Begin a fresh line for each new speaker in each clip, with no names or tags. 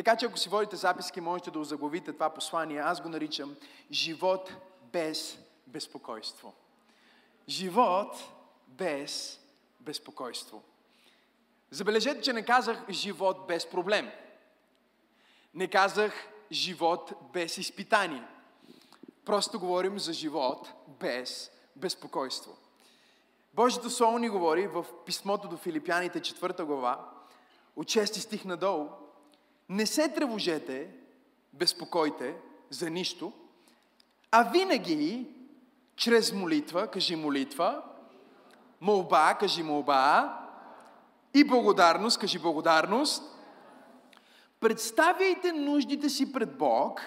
Така че ако си водите записки, можете да озаглавите това послание. Аз го наричам живот без безпокойство. Живот без безпокойство. Забележете, че не казах живот без проблем. Не казах живот без изпитание. Просто говорим за живот без безпокойство. Божието Слово ни говори в писмото до Филипяните, 4 глава, от 6 стих надолу. Не се тревожете, безпокойте за нищо, а винаги чрез молитва, кажи молитва, молба, кажи молба, и благодарност, кажи благодарност, представяйте нуждите си пред Бог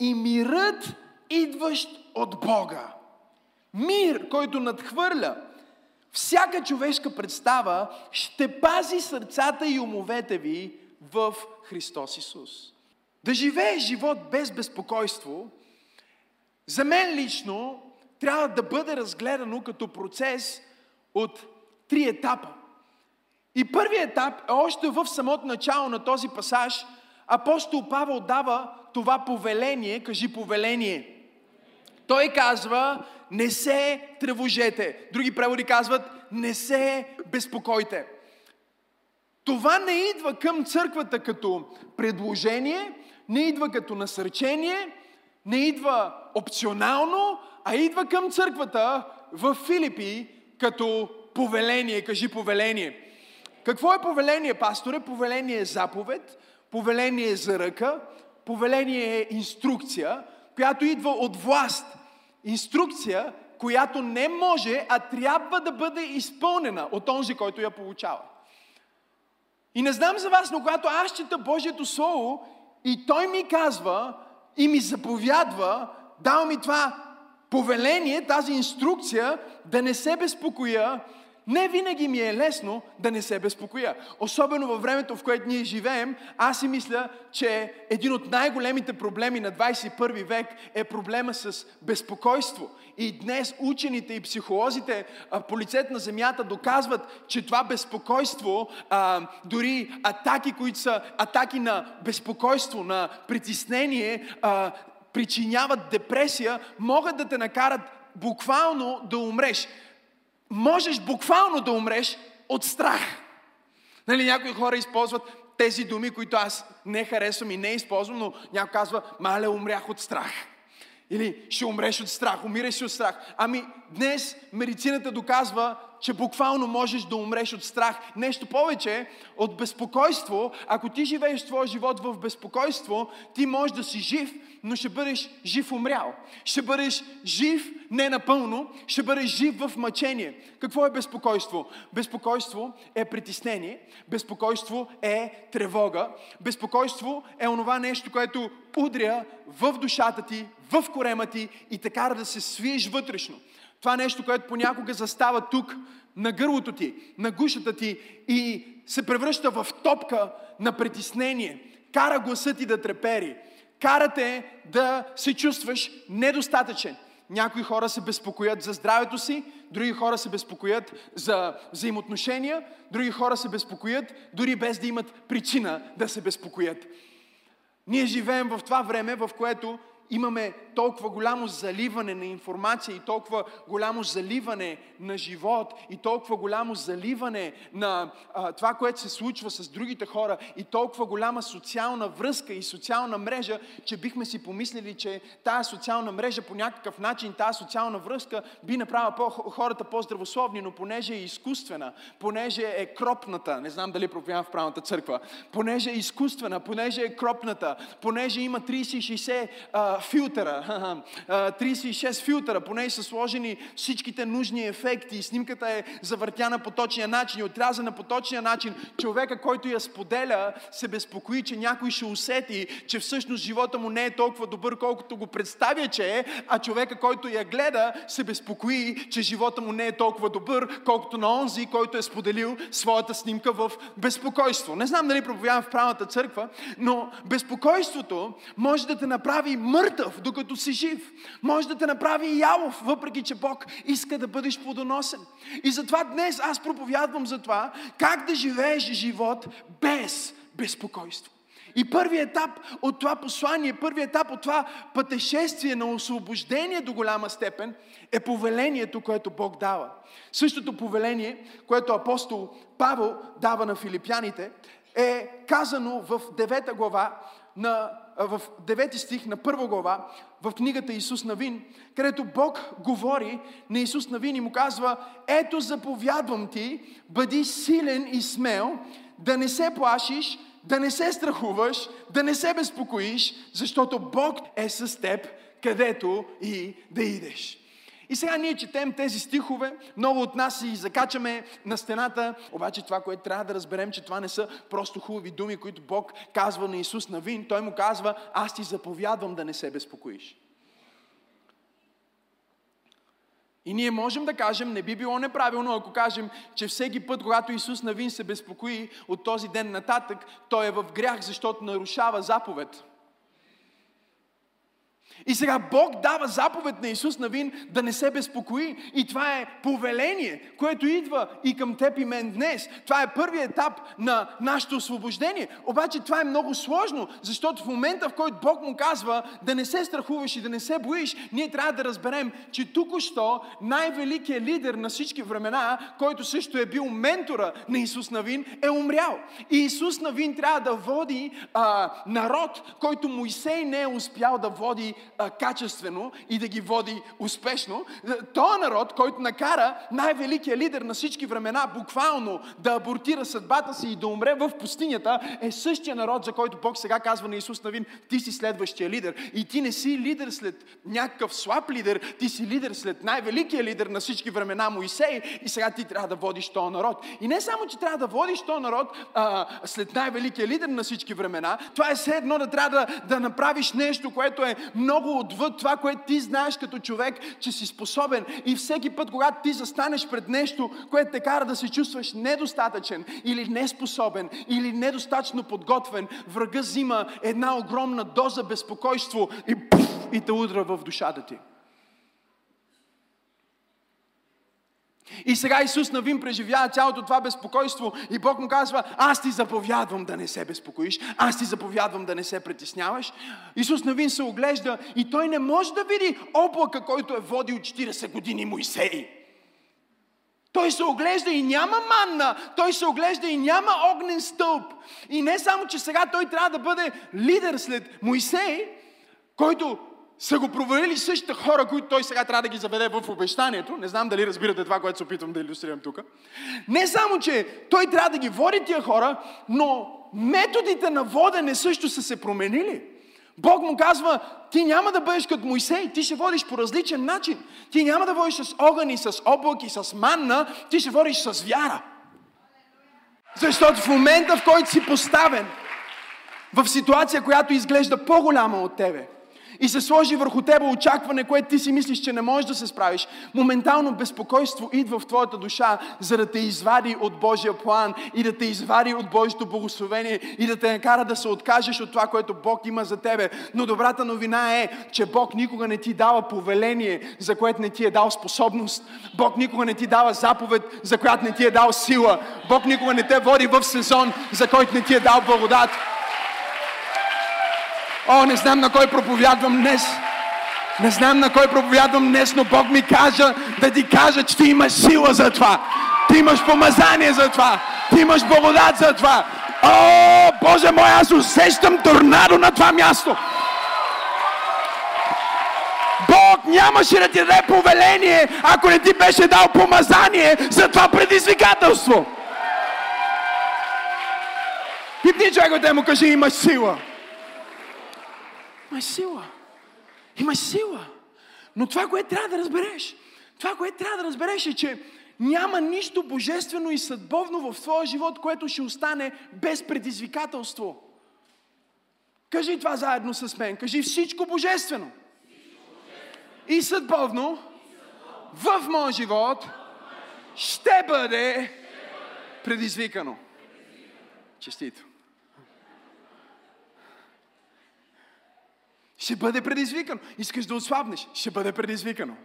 и мирът, идващ от Бога. Мир, който надхвърля всяка човешка представа, ще пази сърцата и умовете ви в Христос Исус. Да живееш живот без безпокойство, за мен лично трябва да бъде разгледано като процес от три етапа. И първият етап е още в самото начало на този пасаж. Апостол Павел дава това повеление, кажи повеление. Той казва, не се тревожете. Други преводи казват, не се безпокойте. Това не идва към църквата като предложение, не идва като насърчение, не идва опционално, а идва към църквата в Филипи като повеление. Кажи повеление. Какво е повеление, пасторе? Повеление е заповед, повеление е за ръка, повеление е инструкция, която идва от власт. Инструкция, която не може, а трябва да бъде изпълнена от онзи, който я получава. И не знам за вас, но когато аз чета Божието Слово и Той ми казва и ми заповядва, дава ми това повеление, тази инструкция да не се безпокоя, не винаги ми е лесно да не се безпокоя. Особено във времето, в което ние живеем, аз си мисля, че един от най-големите проблеми на 21 век е проблема с безпокойство. И днес учените и психолозите по лицето на земята доказват, че това безпокойство, а, дори атаки, които са атаки на безпокойство, на притеснение, а, причиняват депресия, могат да те накарат буквално да умреш можеш буквално да умреш от страх. Нали, някои хора използват тези думи, които аз не харесвам и не използвам, но някой казва, мале, умрях от страх. Или ще умреш от страх, умираш от страх. Ами днес медицината доказва, че буквално можеш да умреш от страх. Нещо повече, от безпокойство. Ако ти живееш твоя живот в безпокойство, ти можеш да си жив, но ще бъдеш жив умрял. Ще бъдеш жив не напълно, ще бъдеш жив в мъчение. Какво е безпокойство? Безпокойство е притеснение, безпокойство е тревога, безпокойство е онова нещо, което удря в душата ти, в корема ти и те кара да се свиеш вътрешно. Това нещо, което понякога застава тук, на гърлото ти, на гушата ти и се превръща в топка на притеснение. Кара гласът ти да трепери. Кара те да се чувстваш недостатъчен. Някои хора се безпокоят за здравето си, други хора се безпокоят за взаимоотношения, други хора се безпокоят дори без да имат причина да се безпокоят. Ние живеем в това време, в което имаме толкова голямо заливане на информация и толкова голямо заливане на живот и толкова голямо заливане на а, това, което се случва с другите хора и толкова голяма социална връзка и социална мрежа, че бихме си помислили, че тази социална мрежа по някакъв начин, тази социална връзка би направила по- хората по-здравословни, но понеже е изкуствена, понеже е кропната, не знам дали проповядам в правната църква, понеже е изкуствена, понеже е кропната, понеже има 30-60 филтъра, 36 филтъра, поне са сложени всичките нужни ефекти, снимката е завъртяна по точния начин и отрязана по точния начин. Човека, който я споделя, се безпокои, че някой ще усети, че всъщност живота му не е толкова добър, колкото го представя, че е, а човека, който я гледа, се безпокои, че живота му не е толкова добър, колкото на онзи, който е споделил своята снимка в безпокойство. Не знам дали проповядам в правната църква, но безпокойството може да те направи мъртъв, докато си жив. Може да те направи ялов, въпреки че Бог иска да бъдеш плодоносен. И затова днес аз проповядвам за това, как да живееш живот без безпокойство. И първият етап от това послание, първият етап от това пътешествие на освобождение до голяма степен е повелението, което Бог дава. Същото повеление, което апостол Павел дава на филипяните, е казано в 9 глава, на, в 9 стих на първа глава, в книгата Исус Навин, където Бог говори на Исус Навин и му казва, ето заповядвам ти, бъди силен и смел, да не се плашиш, да не се страхуваш, да не се безпокоиш, защото Бог е с теб, където и да идеш. И сега ние четем тези стихове, много от нас си закачаме на стената, обаче това, което трябва да разберем, че това не са просто хубави думи, които Бог казва на Исус Навин. Той му казва, аз ти заповядвам да не се безпокоиш. И ние можем да кажем, не би било неправилно, ако кажем, че всеки път, когато Исус Навин се безпокои от този ден нататък, той е в грях, защото нарушава заповед. И сега Бог дава заповед на Исус Навин да не се безпокои. И това е повеление, което идва и към теб и мен днес. Това е първият етап на нашето освобождение. Обаче това е много сложно, защото в момента, в който Бог му казва да не се страхуваш и да не се боиш, ние трябва да разберем, че тук-що най-великият лидер на всички времена, който също е бил ментора на Исус Навин, е умрял. И Исус Навин трябва да води а, народ, който Моисей не е успял да води качествено и да ги води успешно. Той народ, който накара най-великият лидер на всички времена буквално да абортира съдбата си и да умре в пустинята, е същия народ, за който Бог сега казва на Исус Навин, ти си следващия лидер. И ти не си лидер след някакъв слаб лидер, ти си лидер след най-великия лидер на всички времена, Моисей, и сега ти трябва да водиш този народ. И не само, че трябва да водиш този народ а, след най-великия лидер на всички времена, това е все едно да трябва да, да направиш нещо, което е много отвъд това, което ти знаеш като човек, че си способен. И всеки път, когато ти застанеш пред нещо, което те кара да се чувстваш недостатъчен или неспособен или недостатъчно подготвен, врага взима една огромна доза безпокойство и, пуф, и те удра в душата ти. И сега Исус Навин преживява цялото това безпокойство и Бог му казва, аз ти заповядвам да не се безпокоиш, аз ти заповядвам да не се притесняваш. Исус Навин се оглежда и той не може да види облака, който е водил 40 години Моисей. Той се оглежда и няма манна, той се оглежда и няма огнен стълб. И не само, че сега той трябва да бъде лидер след Моисей, който са го провалили същите хора, които той сега трябва да ги заведе в обещанието. Не знам дали разбирате това, което се опитвам да иллюстрирам тук. Не само, че той трябва да ги води тия хора, но методите на водене също са се променили. Бог му казва, ти няма да бъдеш като Моисей, ти ще водиш по различен начин. Ти няма да водиш с огън и с облак и с манна, ти ще водиш с вяра. Защото в момента, в който си поставен в ситуация, която изглежда по-голяма от тебе, и се сложи върху тебе очакване, което ти си мислиш, че не можеш да се справиш, моментално безпокойство идва в твоята душа, за да те извади от Божия план и да те извади от Божието благословение и да те накара да се откажеш от това, което Бог има за тебе. Но добрата новина е, че Бог никога не ти дава повеление, за което не ти е дал способност. Бог никога не ти дава заповед, за която не ти е дал сила. Бог никога не те води в сезон, за който не ти е дал благодат. О, не знам на кой проповядвам днес. Не знам на кой проповядвам днес, но Бог ми кажа да ти кажа, че ти имаш сила за това. Ти имаш помазание за това. Ти имаш благодат за това. О, Боже мой, аз усещам торнадо на това място. Бог нямаше да ти даде повеление, ако не ти беше дал помазание за това предизвикателство. Пипни човек от му кажи, имаш сила. Имаш сила. Имаш сила. Но това, което трябва да разбереш, това, което трябва да разбереш е, че няма нищо божествено и съдбовно в твоя живот, което ще остане без предизвикателство. Кажи това заедно с мен. Кажи всичко божествено. И съдбовно в моя живот ще бъде предизвикано. Честито. Ще бъде предизвикано. Искаш да отслабнеш? Ще бъде предизвикано.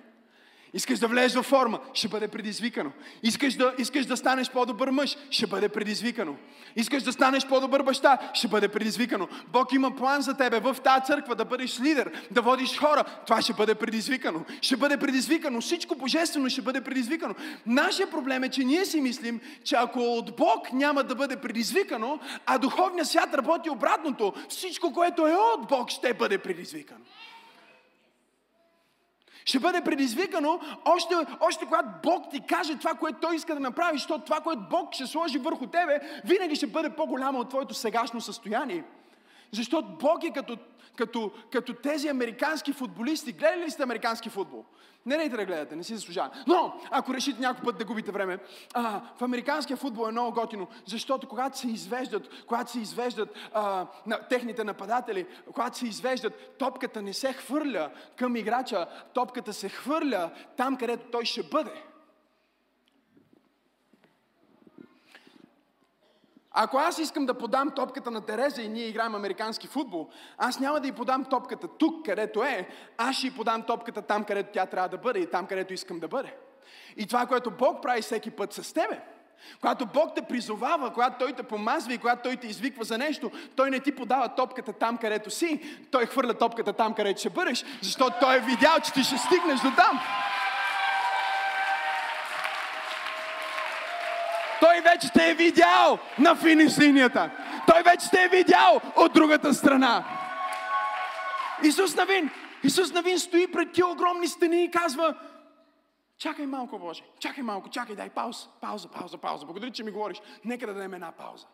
Искаш да влезеш във форма, ще бъде предизвикано. Искаш да, искаш да станеш по-добър мъж, ще бъде предизвикано. Искаш да станеш по-добър баща, ще бъде предизвикано. Бог има план за тебе в тази църква да бъдеш лидер, да водиш хора. Това ще бъде предизвикано. Ще бъде предизвикано. Всичко божествено ще бъде предизвикано. Нашия проблем е, че ние си мислим, че ако от Бог няма да бъде предизвикано, а духовният свят работи обратното, всичко, което е от Бог, ще бъде предизвикано ще бъде предизвикано още, още когато Бог ти каже това, което Той иска да направи, защото това, което Бог ще сложи върху тебе, винаги ще бъде по-голямо от твоето сегашно състояние. Защото Бог е като, като, като тези американски футболисти. Гледали ли сте американски футбол? Не нейте да гледате, не си заслужава. Но, ако решите някой път да губите време, а, в американския футбол е много готино, защото когато се извеждат, когато се извеждат а, на, техните нападатели, когато се извеждат, топката не се хвърля към играча, топката се хвърля там, където той ще бъде. Ако аз искам да подам топката на Тереза и ние играем американски футбол, аз няма да й подам топката тук, където е, аз ще й подам топката там, където тя трябва да бъде и там, където искам да бъде. И това, което Бог прави всеки път с тебе, когато Бог те призовава, когато Той те помазва и когато Той те извиква за нещо, Той не ти подава топката там, където си, Той хвърля топката там, където ще бъдеш, защото Той е видял, че ти ще стигнеш до там. Вече те е видял на финиш линията. Той вече те е видял от другата страна. Исус Навин, Исус Навин стои пред тия огромни стени и казва, чакай малко, Боже, чакай малко, чакай, дай пауза, пауза, пауза, пауза. Благодаря, че ми говориш. Нека да дадем една пауза.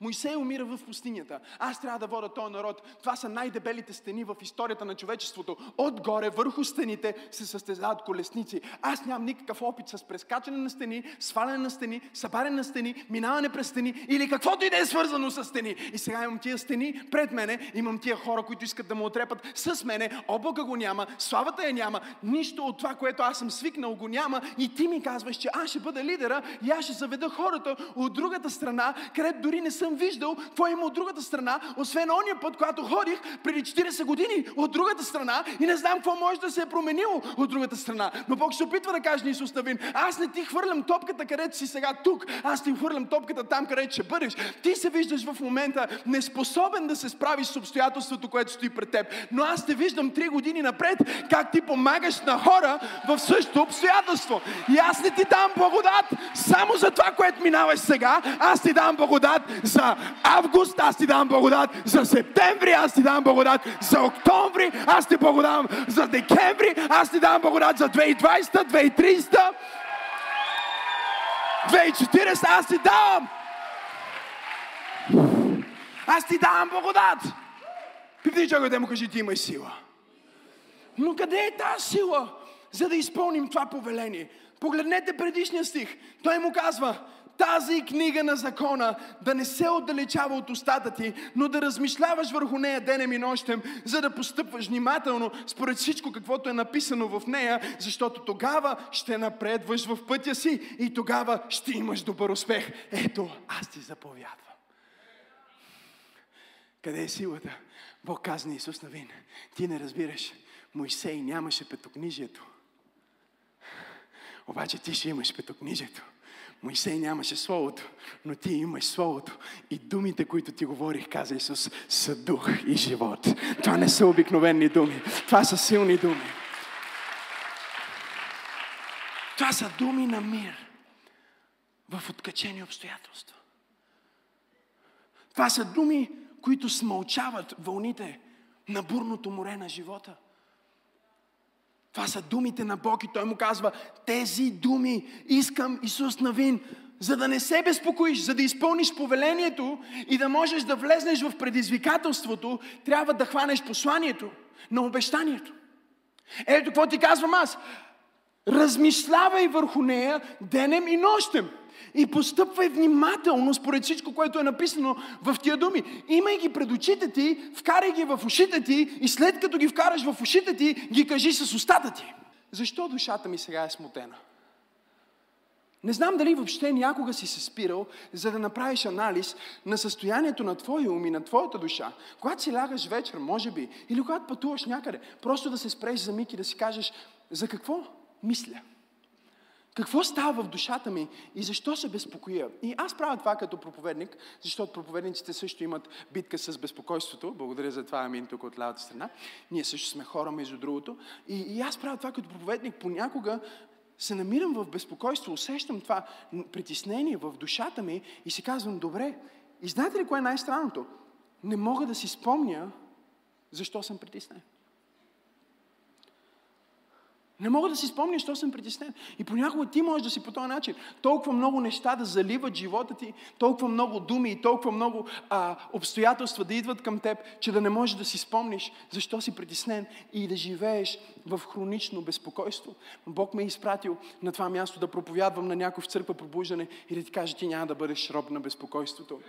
Мойсей умира в пустинята. Аз трябва да вода този народ. Това са най-дебелите стени в историята на човечеството. Отгоре, върху стените, се състезават колесници. Аз нямам никакъв опит с прескачане на стени, сваляне на стени, събаряне на стени, минаване през стени или каквото и да е свързано с стени. И сега имам тия стени пред мене, имам тия хора, които искат да му отрепат с мене. Облака го няма, славата я няма, нищо от това, което аз съм свикнал го няма. И ти ми казваш, че аз ще бъда лидера и аз ще заведа хората от другата страна, където дори не съм виждал какво има от другата страна, освен ония път, когато ходих преди 40 години от другата страна и не знам какво може да се е променило от другата страна. Но Бог се опитва да каже на Исус Навин, аз не ти хвърлям топката, където си сега тук, аз ти хвърлям топката там, където ще бъдеш. Ти се виждаш в момента неспособен да се справиш с обстоятелството, което стои пред теб. Но аз те виждам три години напред, как ти помагаш на хора в същото обстоятелство. И аз не ти дам благодат само за това, което минаваш сега, аз ти дам благодат за август, аз ти дам благодат. За септември, аз ти дам благодат. За октомври, аз ти благодам. За декември, аз ти дам благодат. За 2020, 2030, 2040, аз ти дам. Аз ти давам благодат. Пипни човек да му кажи, ти имаш сила. Но къде е тази сила, за да изпълним това повеление? Погледнете предишния стих. Той му казва, тази книга на закона да не се отдалечава от устата ти, но да размишляваш върху нея денем и нощем, за да постъпваш внимателно според всичко, каквото е написано в нея, защото тогава ще напредваш в пътя си и тогава ще имаш добър успех. Ето, аз ти заповядвам. Къде е силата? Бог каза на Исус Навин. Ти не разбираш. Моисей нямаше петокнижието. Обаче ти ще имаш петокнижието. Моисей нямаше Словото, но ти имаш Словото. И думите, които ти говорих, каза Исус, са дух и живот. Това не са обикновени думи. Това са силни думи. Това са думи на мир в откачени обстоятелства. Това са думи, които смълчават вълните на бурното море на живота. Това са думите на Бог и Той му казва, тези думи искам Исус Навин, за да не се безпокоиш, за да изпълниш повелението и да можеш да влезнеш в предизвикателството, трябва да хванеш посланието на обещанието. Ето какво ти казвам аз. Размишлявай върху нея денем и нощем. И постъпвай внимателно според всичко, което е написано в тия думи. Имай ги пред очите ти, вкарай ги в ушите ти и след като ги вкараш в ушите ти, ги кажи с устата ти. Защо душата ми сега е смутена? Не знам дали въобще някога си се спирал, за да направиш анализ на състоянието на твоя ум и на твоята душа. Когато си лягаш вечер, може би, или когато пътуваш някъде, просто да се спреш за миг и да си кажеш, за какво? мисля? Какво става в душата ми и защо се безпокоя? И аз правя това като проповедник, защото проповедниците също имат битка с безпокойството. Благодаря за това, Амин, тук от лявата страна. Ние също сме хора, между другото. И, и аз правя това като проповедник. Понякога се намирам в безпокойство, усещам това притеснение в душата ми и си казвам, добре, и знаете ли кое е най-странното? Не мога да си спомня защо съм притеснен. Не мога да си спомня, що съм притеснен. И понякога ти можеш да си по този начин. Толкова много неща да заливат живота ти, толкова много думи и толкова много а, обстоятелства да идват към теб, че да не можеш да си спомниш защо си притеснен и да живееш в хронично безпокойство. Бог ме е изпратил на това място да проповядвам на някой в църква пробуждане и да ти каже, ти няма да бъдеш роб на безпокойството.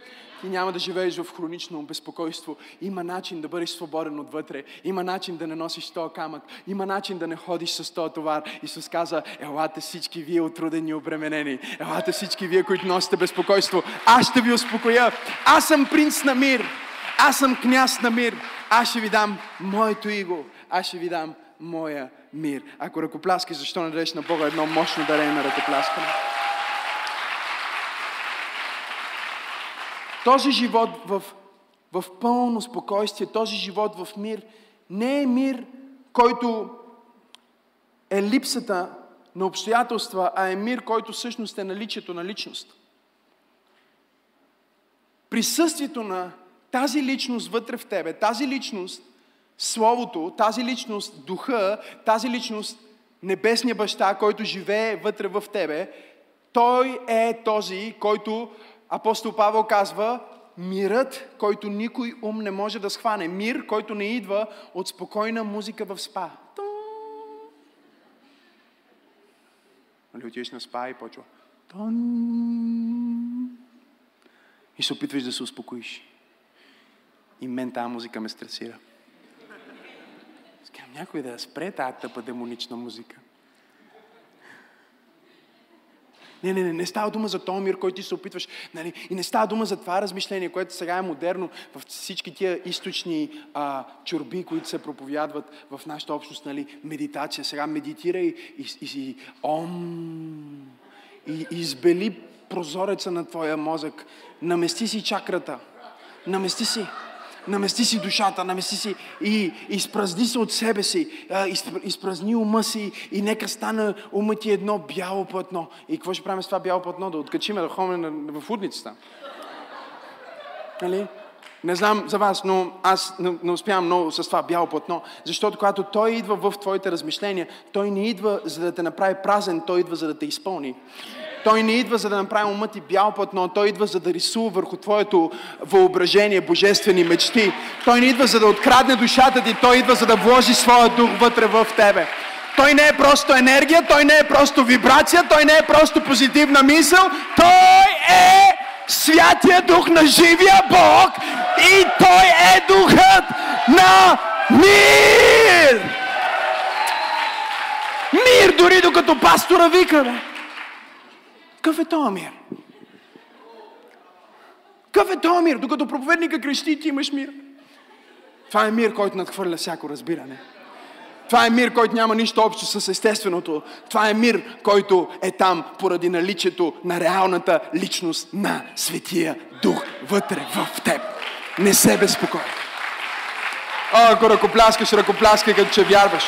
Ти няма да живееш в хронично безпокойство. Има начин да бъдеш свободен отвътре. Има начин да не носиш този камък. Има начин да не ходиш с този товар. Исус каза, елате всички вие отрудени и обременени. Елате всички вие, които носите безпокойство. Аз ще ви успокоя. Аз съм принц на мир. Аз съм княз на мир. Аз ще ви дам моето иго. Аз ще ви дам моя мир. Ако ръкопляски, защо не дадеш на Бога едно мощно дарение на ръкопляскане? Този живот в, в пълно спокойствие, този живот в мир, не е мир, който е липсата на обстоятелства, а е мир, който всъщност е наличието на личност. Присъствието на тази личност вътре в тебе, тази личност, Словото, тази личност, Духа, тази личност, Небесния баща, който живее вътре в тебе, той е този, който апостол Павел казва, мирът, който никой ум не може да схване. Мир, който не идва от спокойна музика в спа. Отиваш на и почва. И се опитваш да се успокоиш. И мен тази музика ме стресира. Скам някой да спре тази тъпа демонична музика. Не, не, не, не става дума за този мир, който ти се опитваш. Нали? И не става дума за това размишление, което сега е модерно в всички тия източни а, чорби, които се проповядват в нашата общност. Нали? Медитация. Сега медитирай и, и, и ом, и, и избели прозореца на твоя мозък. Намести си чакрата. Намести си намести си душата, намести си и изпразни се от себе си, изпразни ума си и нека стане ума ти едно бяло платно. И какво ще правим с това бяло платно? Да откачиме да ходим в удницата. Нали? Не знам за вас, но аз не, успявам много с това бяло платно, защото когато той идва в твоите размишления, той не идва за да те направи празен, той идва за да те изпълни. Той не идва за да направи умът ти бял но Той идва за да рисува върху твоето въображение божествени мечти. Той не идва за да открадне душата ти, Той идва за да вложи своя дух вътре в тебе. Той не е просто енергия, Той не е просто вибрация, Той не е просто позитивна мисъл. Той е Святия Дух на живия Бог и Той е Духът на мир! Мир дори докато пастора вика, бе. Какъв е този мир? Какъв е този мир? Докато проповедника крещи, ти имаш мир. Това е мир, който надхвърля всяко разбиране. Това е мир, който няма нищо общо с естественото. Това е мир, който е там поради наличието на реалната личност на Светия Дух вътре в теб. Не се безпокой. О, ако ръкопляскаш, ръкопляскай, като че вярваш.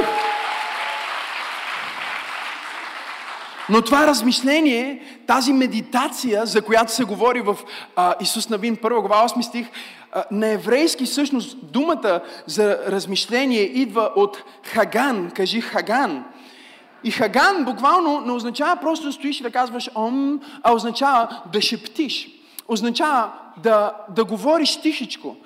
Ух! Но това размишление, тази медитация, за която се говори в а, Исус Навин, 1 глава 8 стих, а, на еврейски всъщност думата за размишление идва от Хаган. Кажи Хаган. И Хаган буквално не означава просто да стоиш и да казваш ом, а означава да шептиш. Означава да, да говориш тихичко,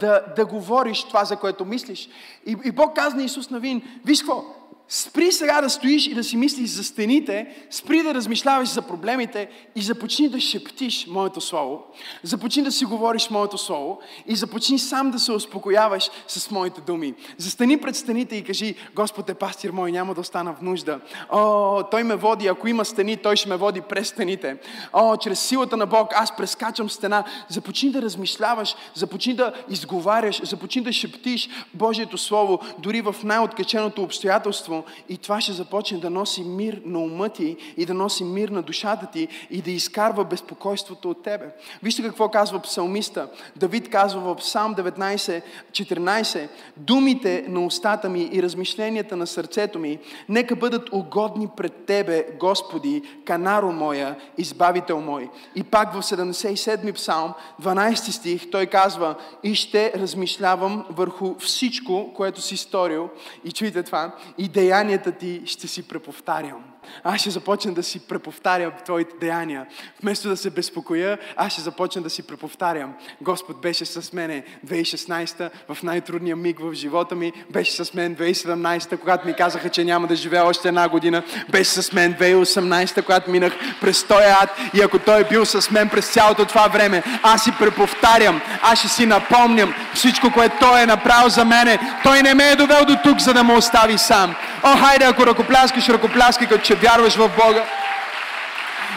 да, да говориш това, за което мислиш. И, и Бог каза на Исус Навин, виж какво, Спри сега да стоиш и да си мислиш за стените, спри да размишляваш за проблемите и започни да шептиш моето слово. Започни да си говориш моето слово и започни сам да се успокояваш с моите думи. Застани пред стените и кажи, Господ е пастир мой, няма да остана в нужда. О, Той ме води, ако има стени, Той ще ме води през стените. О, чрез силата на Бог аз прескачам стена. Започни да размишляваш, започни да изговаряш, започни да шептиш Божието Слово, дори в най-откаченото обстоятелство и това ще започне да носи мир на ума ти и да носи мир на душата ти и да изкарва безпокойството от тебе. Вижте какво казва псалмиста. Давид казва в Псалм 19, 14 Думите на устата ми и размишленията на сърцето ми нека бъдат угодни пред Тебе, Господи, канаро моя, избавител мой. И пак в 77 псалм, 12 стих, той казва И ще размишлявам върху всичко, което си сторил. И чуйте това. И деянията ти ще си преповтарям. Аз ще започна да си преповтарям Твоите деяния. Вместо да се безпокоя, аз ще започна да си преповтарям. Господ беше с мене 2016 в най-трудния миг в живота ми. Беше с мен 2017 когато ми казаха, че няма да живея още една година. Беше с мен 2018 когато минах през този ад. И ако Той е бил с мен през цялото това време, аз си преповтарям. Аз ще си напомням всичко, което Той е направил за мене. Той не ме е довел до тук, за да ме остави сам. О, хайде, ако ръкопляскаш, ръкопляскай, като че вярваш в Бога.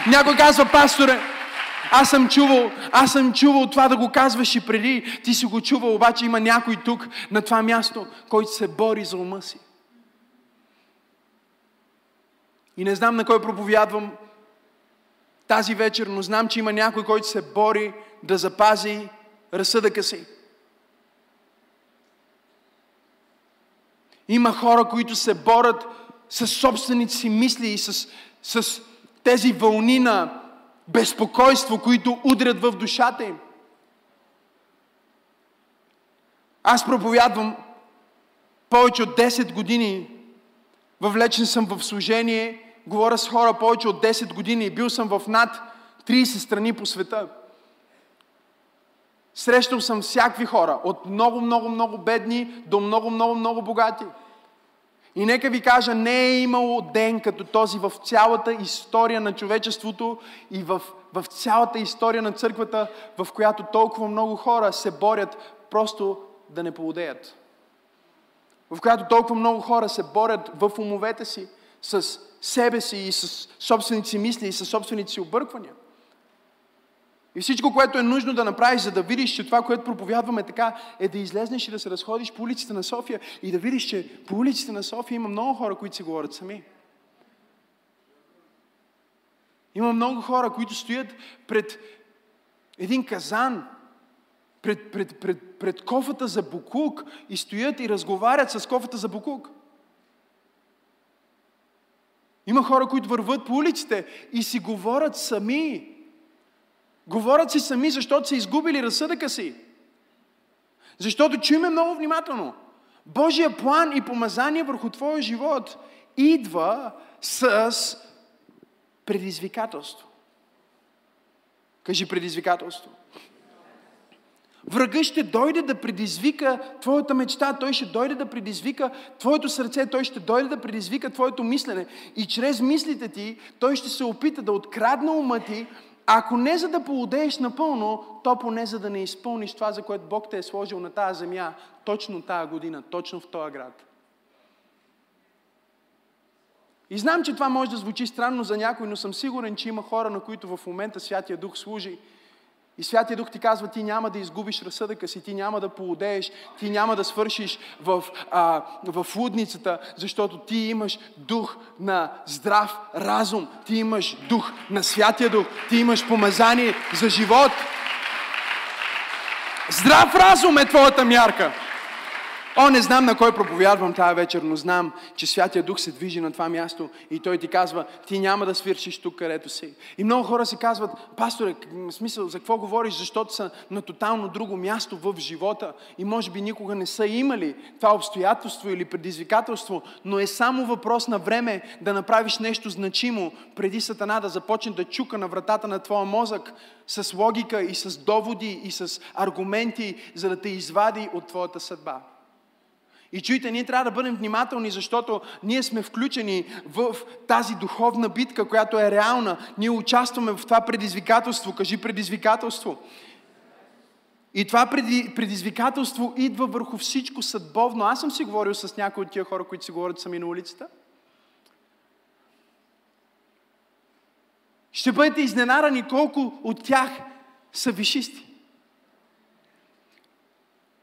Някой казва, пасторе, аз съм чувал, аз съм чувал това да го казваш и преди. Ти си го чувал, обаче има някой тук на това място, който се бори за ума си. И не знам на кой проповядвам тази вечер, но знам, че има някой, който се бори да запази разсъдъка си. Има хора, които се борят с собствените си мисли и с, с тези вълни на безпокойство, които удрят в душата им. Аз проповядвам повече от 10 години. Въвлечен съм в служение, говоря с хора повече от 10 години. Бил съм в над 30 страни по света. Срещал съм всякакви хора, от много, много, много бедни до много, много, много богати. И нека ви кажа, не е имало ден като този в цялата история на човечеството и в, в цялата история на църквата, в която толкова много хора се борят просто да не поудеят. В която толкова много хора се борят в умовете си, с себе си и с собствените си мисли и с собствените си обърквания. И всичко, което е нужно да направиш, за да видиш, че това, което проповядваме така, е да излезнеш и да се разходиш по улиците на София и да видиш, че по улиците на София има много хора, които си говорят сами. Има много хора, които стоят пред един казан, пред, пред, пред, пред кофата за букук и стоят и разговарят с кофата за букук. Има хора, които върват по улиците и си говорят сами. Говорят си сами, защото са изгубили разсъдъка си. Защото чуеме много внимателно. Божия план и помазание върху твоя живот идва с предизвикателство. Кажи предизвикателство. Врага ще дойде да предизвика твоята мечта, той ще дойде да предизвика твоето сърце, той ще дойде да предизвика твоето мислене. И чрез мислите ти, той ще се опита да открадне ума ти, ако не за да поудееш напълно, то поне за да не изпълниш това, за което Бог те е сложил на тази земя, точно тази година, точно в този град. И знам, че това може да звучи странно за някой, но съм сигурен, че има хора, на които в момента Святия Дух служи и Святия Дух ти казва, ти няма да изгубиш разсъдъка си, ти няма да поудееш, ти няма да свършиш в, а, в лудницата, защото ти имаш дух на здрав разум, ти имаш дух на Святия Дух, ти имаш помазание за живот. Здрав разум е твоята мярка. О, не знам на кой проповядвам тази вечер, но знам, че Святия Дух се движи на това място и Той ти казва, ти няма да свиршиш тук, където си. И много хора си казват, пасторе, смисъл, за какво говориш, защото са на тотално друго място в живота и може би никога не са имали това обстоятелство или предизвикателство, но е само въпрос на време да направиш нещо значимо, преди Сатана да започне да чука на вратата на твоя мозък с логика и с доводи и с аргументи, за да те извади от твоята съдба. И чуйте, ние трябва да бъдем внимателни, защото ние сме включени в тази духовна битка, която е реална. Ние участваме в това предизвикателство. Кажи предизвикателство. И това предизвикателство идва върху всичко съдбовно. Аз съм си говорил с някои от тия хора, които си говорят сами на улицата. Ще бъдете изненарани колко от тях са вишисти.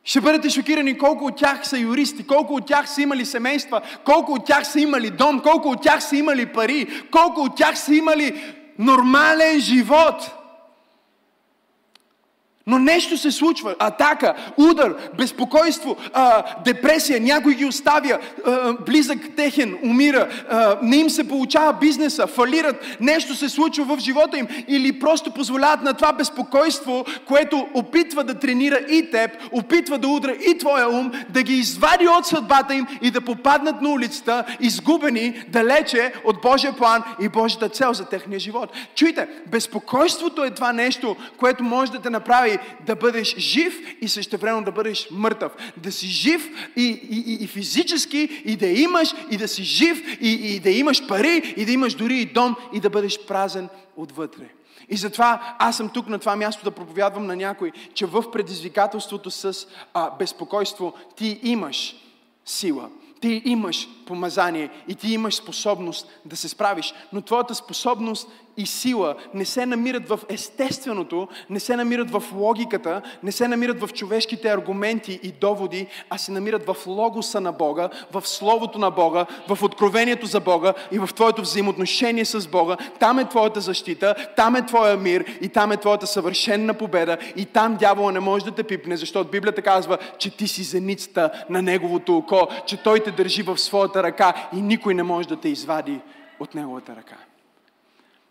Ще бъдете шокирани колко от тях са юристи, колко от тях са имали семейства, колко от тях са имали дом, колко от тях са имали пари, колко от тях са имали нормален живот. Но нещо се случва. Атака, удар, безпокойство, а, депресия. Някой ги оставя. А, близък техен умира. А, не им се получава бизнеса. Фалират. Нещо се случва в живота им. Или просто позволяват на това безпокойство, което опитва да тренира и теб, опитва да удра и твоя ум, да ги извади от съдбата им и да попаднат на улицата, изгубени далече от Божия план и Божията цел за техния живот. Чуйте, безпокойството е това нещо, което може да те направи да бъдеш жив и същевременно да бъдеш мъртъв. Да си жив и, и, и, и физически, и да имаш, и да си жив, и, и да имаш пари, и да имаш дори и дом, и да бъдеш празен отвътре. И затова аз съм тук на това място да проповядвам на някой, че в предизвикателството с а, безпокойство ти имаш сила. Ти имаш помазание и ти имаш способност да се справиш. Но твоята способност и сила не се намират в естественото, не се намират в логиката, не се намират в човешките аргументи и доводи, а се намират в логоса на Бога, в Словото на Бога, в откровението за Бога и в твоето взаимоотношение с Бога. Там е твоята защита, там е твоя мир и там е твоята съвършенна победа и там дявола не може да те пипне, защото Библията казва, че ти си зеницата на неговото око, че той те държи в своята ръка и никой не може да те извади от неговата ръка.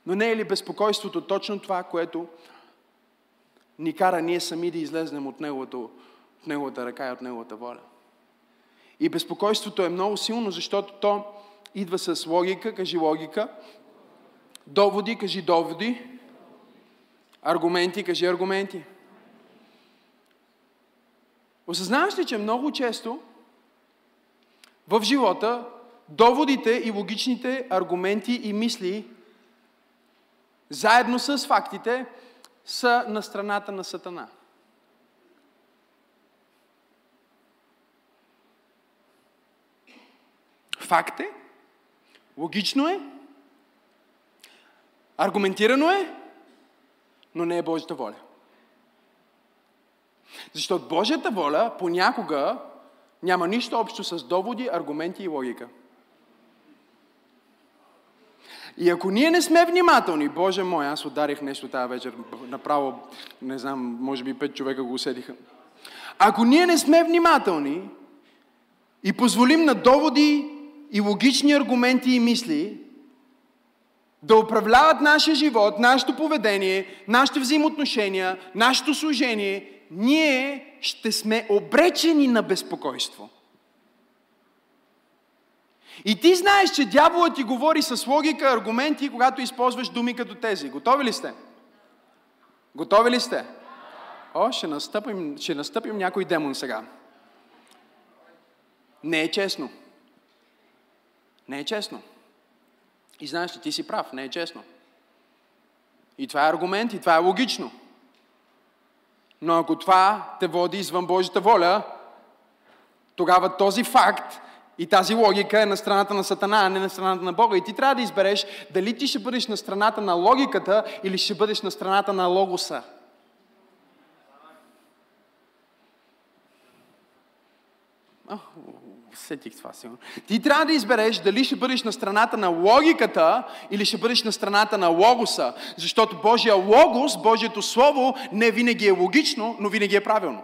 Но не е ли безпокойството точно това, което ни кара ние сами да излезнем от, неговото, от неговата ръка и от неговата воля? И безпокойството е много силно, защото то идва с логика, кажи логика, доводи, кажи доводи, аргументи, кажи аргументи. Осъзнаваш ли, че много често в живота доводите и логичните аргументи и мисли заедно с фактите, са на страната на Сатана. Факт е, логично е, аргументирано е, но не е Божията воля. Защото Божията воля понякога няма нищо общо с доводи, аргументи и логика. И ако ние не сме внимателни, Боже мой, аз ударих нещо тази вечер, направо, не знам, може би пет човека го усетиха. Ако ние не сме внимателни и позволим на доводи и логични аргументи и мисли да управляват нашия живот, нашето поведение, нашите взаимоотношения, нашето служение, ние ще сме обречени на безпокойство. И ти знаеш, че дяволът ти говори с логика, аргументи, когато използваш думи като тези. Готови ли сте? Готови ли сте? О, ще настъпим, ще настъпим някой демон сега. Не е честно. Не е честно. И знаеш, че ти си прав, не е честно. И това е аргумент, и това е логично. Но ако това те води извън Божията воля, тогава този факт и тази логика е на страната на Сатана, а не на страната на Бога. И ти трябва да избереш дали ти ще бъдеш на страната на логиката или ще бъдеш на страната на логоса. Сетих това сигурно. Ти трябва да избереш дали ще бъдеш на страната на логиката или ще бъдеш на страната на логоса. Защото Божия логос, Божието Слово не винаги е логично, но винаги е правилно.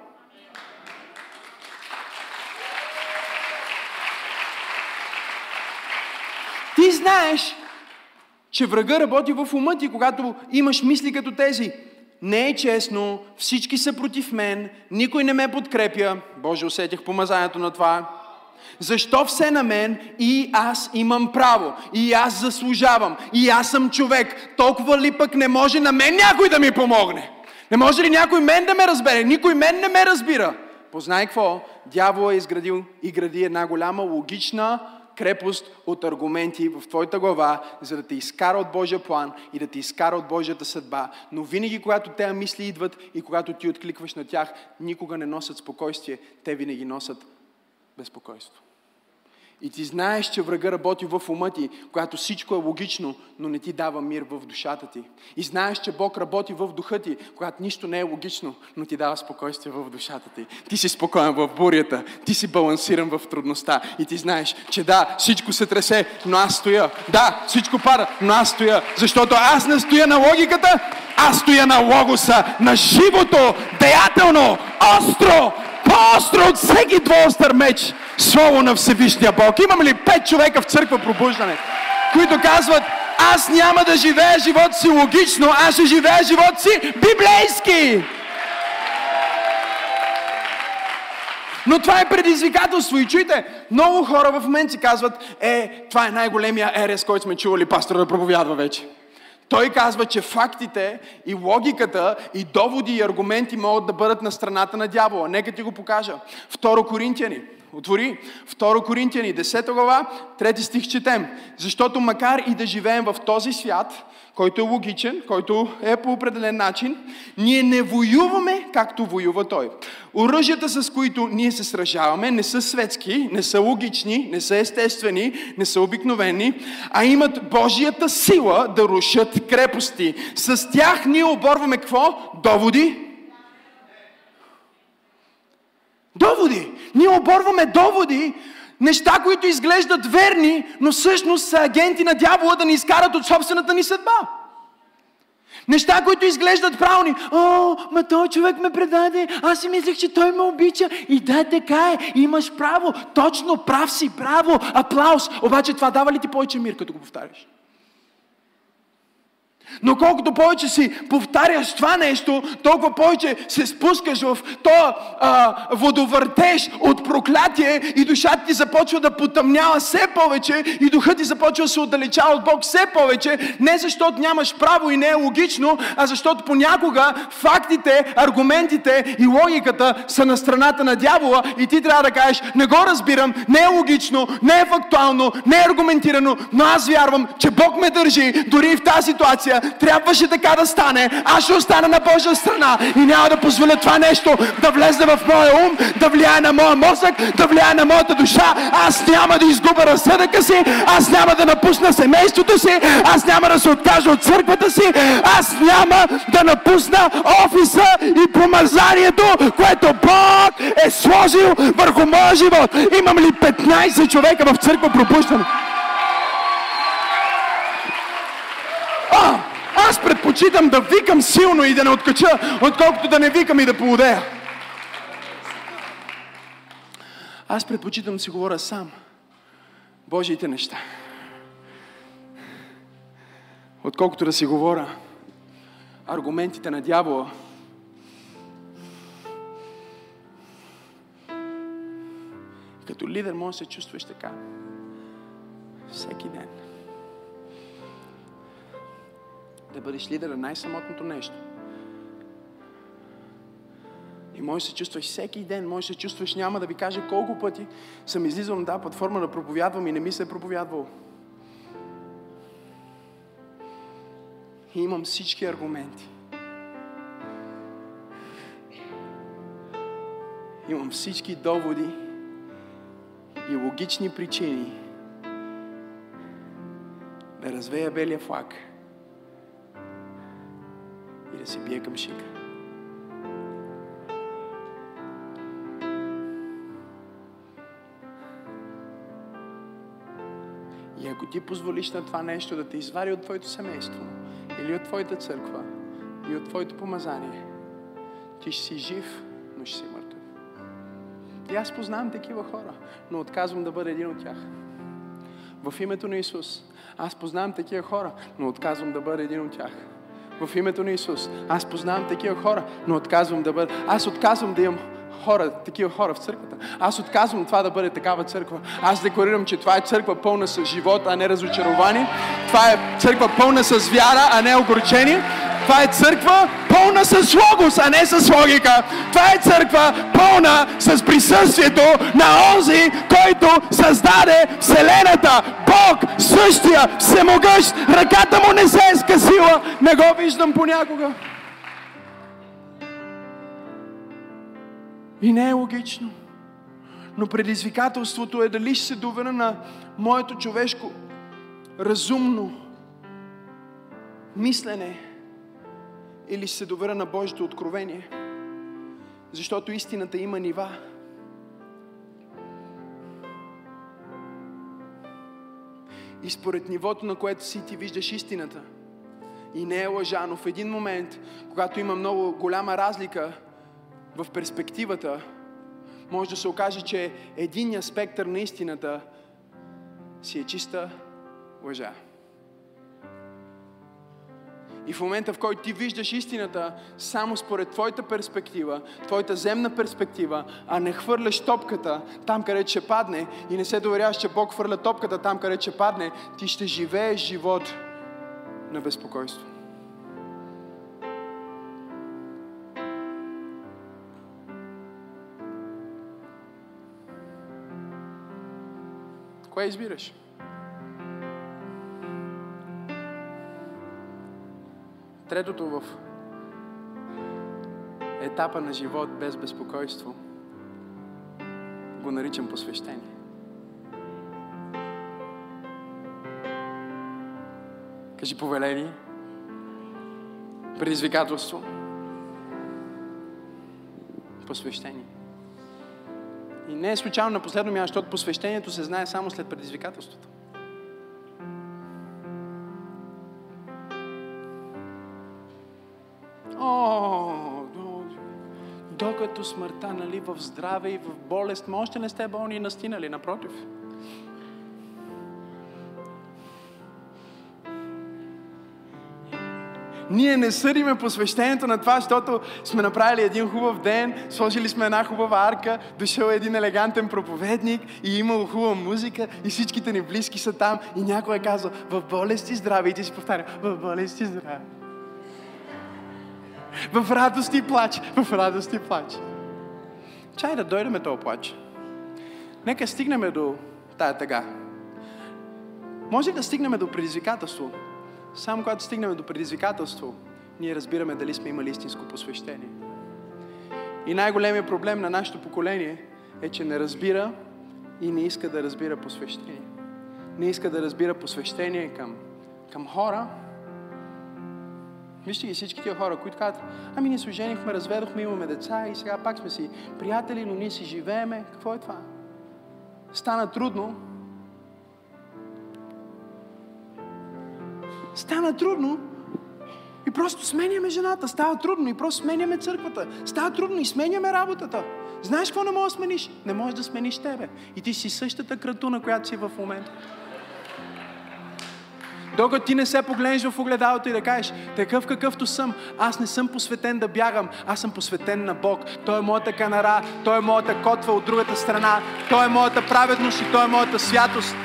Ти знаеш, че врага работи в ума ти, когато имаш мисли като тези. Не е честно, всички са против мен, никой не ме подкрепя. Боже, усетих помазанието на това. Защо все на мен и аз имам право, и аз заслужавам, и аз съм човек. Толкова ли пък не може на мен някой да ми помогне? Не може ли някой мен да ме разбере? Никой мен не ме разбира. познай какво? Дявол е изградил и гради една голяма логична крепост от аргументи в твоята глава, за да те изкара от Божия план и да те изкара от Божията съдба. Но винаги, когато тези мисли идват и когато ти откликваш на тях, никога не носят спокойствие, те винаги носят безпокойство. И ти знаеш, че врага работи в ума ти, когато всичко е логично, но не ти дава мир в душата ти. И знаеш, че Бог работи в духа ти, когато нищо не е логично, но ти дава спокойствие в душата ти. Ти си спокоен в бурята, ти си балансиран в трудността. И ти знаеш, че да, всичко се тресе, но аз стоя. Да, всичко пада, но аз стоя. Защото аз не стоя на логиката, аз стоя на логоса, на живото, деятелно, остро, по-остро от всеки двоостър меч. Слово на Всевишния Бог. Имам ли пет човека в църква пробуждане, които казват, аз няма да живея живота си логично, аз ще живея живота си библейски. Но това е предизвикателство. И чуйте, много хора в момент си казват, е, това е най-големия ерес, който сме чували пастора да проповядва вече. Той казва, че фактите и логиката и доводи и аргументи могат да бъдат на страната на дявола. Нека ти го покажа. Второ Коринтияни. Отвори. Второ Коринтияни, 10 глава, 3 стих четем. Защото макар и да живеем в този свят, който е логичен, който е по определен начин, ние не воюваме както воюва той. Оръжията, с които ние се сражаваме, не са светски, не са логични, не са естествени, не са обикновени, а имат Божията сила да рушат крепости. С тях ние оборваме какво? Доводи, Доводи. Ние оборваме доводи, неща, които изглеждат верни, но всъщност са агенти на дявола да ни изкарат от собствената ни съдба. Неща, които изглеждат правилни. О, ма той човек ме предаде, аз си мислех, че той ме обича. И да, така е, имаш право. Точно, прав си, браво, аплаус. Обаче това дава ли ти повече мир, като го повтаряш? Но колкото повече си повтаряш това нещо, толкова повече се спускаш в то а, водовъртеж от проклятие и душата ти започва да потъмнява все повече и духът ти започва да се отдалечава от Бог все повече, не защото нямаш право и не е логично, а защото понякога фактите, аргументите и логиката са на страната на дявола и ти трябва да кажеш, не го разбирам, не е логично, не е фактуално, не е аргументирано, но аз вярвам, че Бог ме държи дори и в тази ситуация трябваше така да стане. Аз ще остана на Божия страна и няма да позволя това нещо да влезе в моя ум, да влияе на моя мозък, да влияе на моята душа. Аз няма да изгубя разсъдъка си, аз няма да напусна семейството си, аз няма да се откажа от църквата си, аз няма да напусна офиса и помазанието, което Бог е сложил върху моя живот. Имам ли 15 човека в църква пропущане? А! Аз предпочитам да викам силно и да не откача, отколкото да не викам и да поудея. Аз предпочитам да си говоря сам. Божиите неща. Отколкото да си говоря аргументите на дявола. Като лидер може да се чувстваш така. Всеки ден да бъдеш лидер на най-самотното нещо. И може се чувстваш всеки ден, може се чувстваш, няма да ви кажа колко пъти съм излизал на тази платформа да проповядвам и не ми се е проповядвал. И имам всички аргументи. Имам всички доводи и логични причини да развея белия флаг – да се бие към шика. И ако ти позволиш на това нещо да те извади от твоето семейство, или от твоята църква, и от твоето помазание, ти ще си жив, но ще си мъртъв. И аз познавам такива хора, но отказвам да бъда един от тях. В името на Исус. Аз познавам такива хора, но отказвам да бъда един от тях в името на Исус. Аз познавам такива хора, но отказвам да бъда. Аз отказвам да имам хора, такива хора в църквата. Аз отказвам това да бъде такава църква. Аз декларирам, че това е църква пълна с живот, а не разочарование. Това е църква пълна с вяра, а не огорчение. Това е църква пълна с логос, а не с логика. Това е църква пълна с присъствието на онзи, който създаде Вселената. Бог, същия, всемогъщ, ръката му не се е скъсила. Не го виждам понякога. И не е логично. Но предизвикателството е дали ще се доверя на моето човешко разумно мислене или ще се доверя на Божието откровение. Защото истината има нива. И според нивото, на което си ти виждаш истината, и не е лъжа, но в един момент, когато има много голяма разлика в перспективата, може да се окаже, че единният спектър на истината си е чиста лъжа. И в момента, в който ти виждаш истината само според твоята перспектива, твоята земна перспектива, а не хвърляш топката там, където ще падне и не се доверяваш, че Бог хвърля топката там, където ще падне, ти ще живееш живот на безпокойство. Кое избираш? Третото в етапа на живот без безпокойство го наричам посвещение. Кажи повеление, предизвикателство, посвещение. И не е случайно на последно място, защото посвещението се знае само след предизвикателството. Докато смъртта, нали, в здраве и в болест, може още не сте болни и настинали, напротив. Ние не съдиме посвещението на това, защото сме направили един хубав ден, сложили сме една хубава арка, дошъл един елегантен проповедник и имало хубава музика и всичките ни близки са там и някой е казал в болест и здраве и ти си повтаря в болест и здраве. В радост и плач, в радост и плач. Чай да дойдеме този плач. Нека стигнем до тая тъга. Може да стигнем до предизвикателство, само когато стигнем до предизвикателство, ние разбираме дали сме имали истинско посвещение. И най-големият проблем на нашето поколение е, че не разбира и не иска да разбира посвещение. Не иска да разбира посвещение към, към хора. Вижте ги всички тия хора, които казват, ами ние се оженихме, разведохме, имаме деца и сега пак сме си приятели, но ние си живееме. Какво е това? Стана трудно, стана трудно и просто сменяме жената. Става трудно и просто сменяме църквата. Става трудно и сменяме работата. Знаеш какво не можеш да смениш? Не можеш да смениш тебе. И ти си същата кратуна, която си в момента. Докато ти не се погледнеш в огледалото и да кажеш, такъв какъвто съм, аз не съм посветен да бягам, аз съм посветен на Бог. Той е моята канара, Той е моята котва от другата страна, Той е моята праведност и Той е моята святост.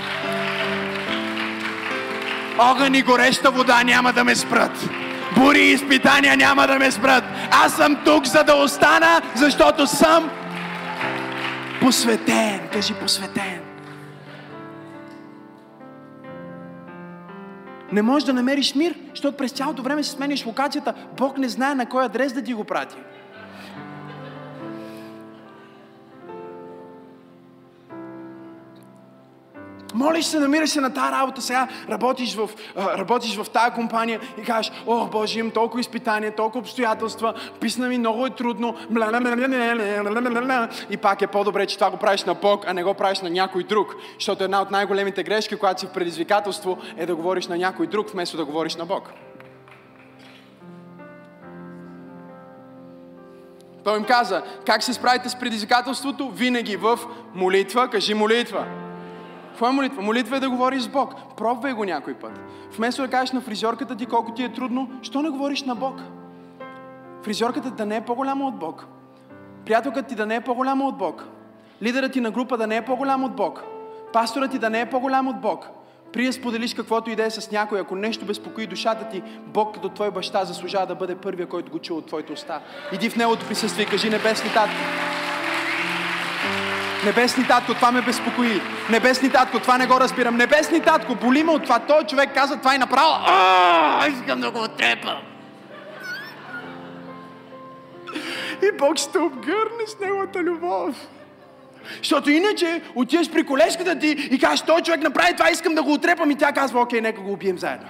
Огън и гореща вода няма да ме спрат. Бури и изпитания няма да ме спрат. Аз съм тук, за да остана, защото съм посветен. Кажи посветен. Не можеш да намериш мир, защото през цялото време си смениш локацията. Бог не знае на кой адрес да ти го прати. Молиш се, намираш се на тази работа, сега работиш в, работиш в тази компания и кажеш, о, Боже, имам толкова изпитания, толкова обстоятелства, писна ми, много е трудно, и пак е по-добре, че това го правиш на Бог, а не го правиш на някой друг. Защото една от най-големите грешки, когато си в предизвикателство, е да говориш на някой друг, вместо да говориш на Бог. Той им каза, как се справите с предизвикателството? Винаги в молитва, кажи молитва. Какво е молитва? Молитва е да говориш с Бог. Пробвай го някой път. Вместо да кажеш на фризьорката ти колко ти е трудно, що не говориш на Бог? Фризьорката да не е по-голяма от Бог. Приятелката ти да не е по-голяма от Бог. Лидерът ти на група да не е по-голям от Бог. Пасторът ти да не е по-голям от Бог. При да споделиш каквото и да е с някой, ако нещо безпокои душата ти, Бог като твой баща заслужава да бъде първия, който го чува от твоите уста. Иди в Неговото присъствие и кажи небесни татко. Небесни татко, това ме безпокои. Небесни татко, това не го разбирам. Небесни татко, боли ме от това. Той човек каза това и направо. А, искам да го отрепам. И Бог ще обгърне с Неговата любов. Защото иначе отиваш при колежката ти и кажеш, той човек направи това, искам да го отрепам и тя казва, окей, нека го убием заедно.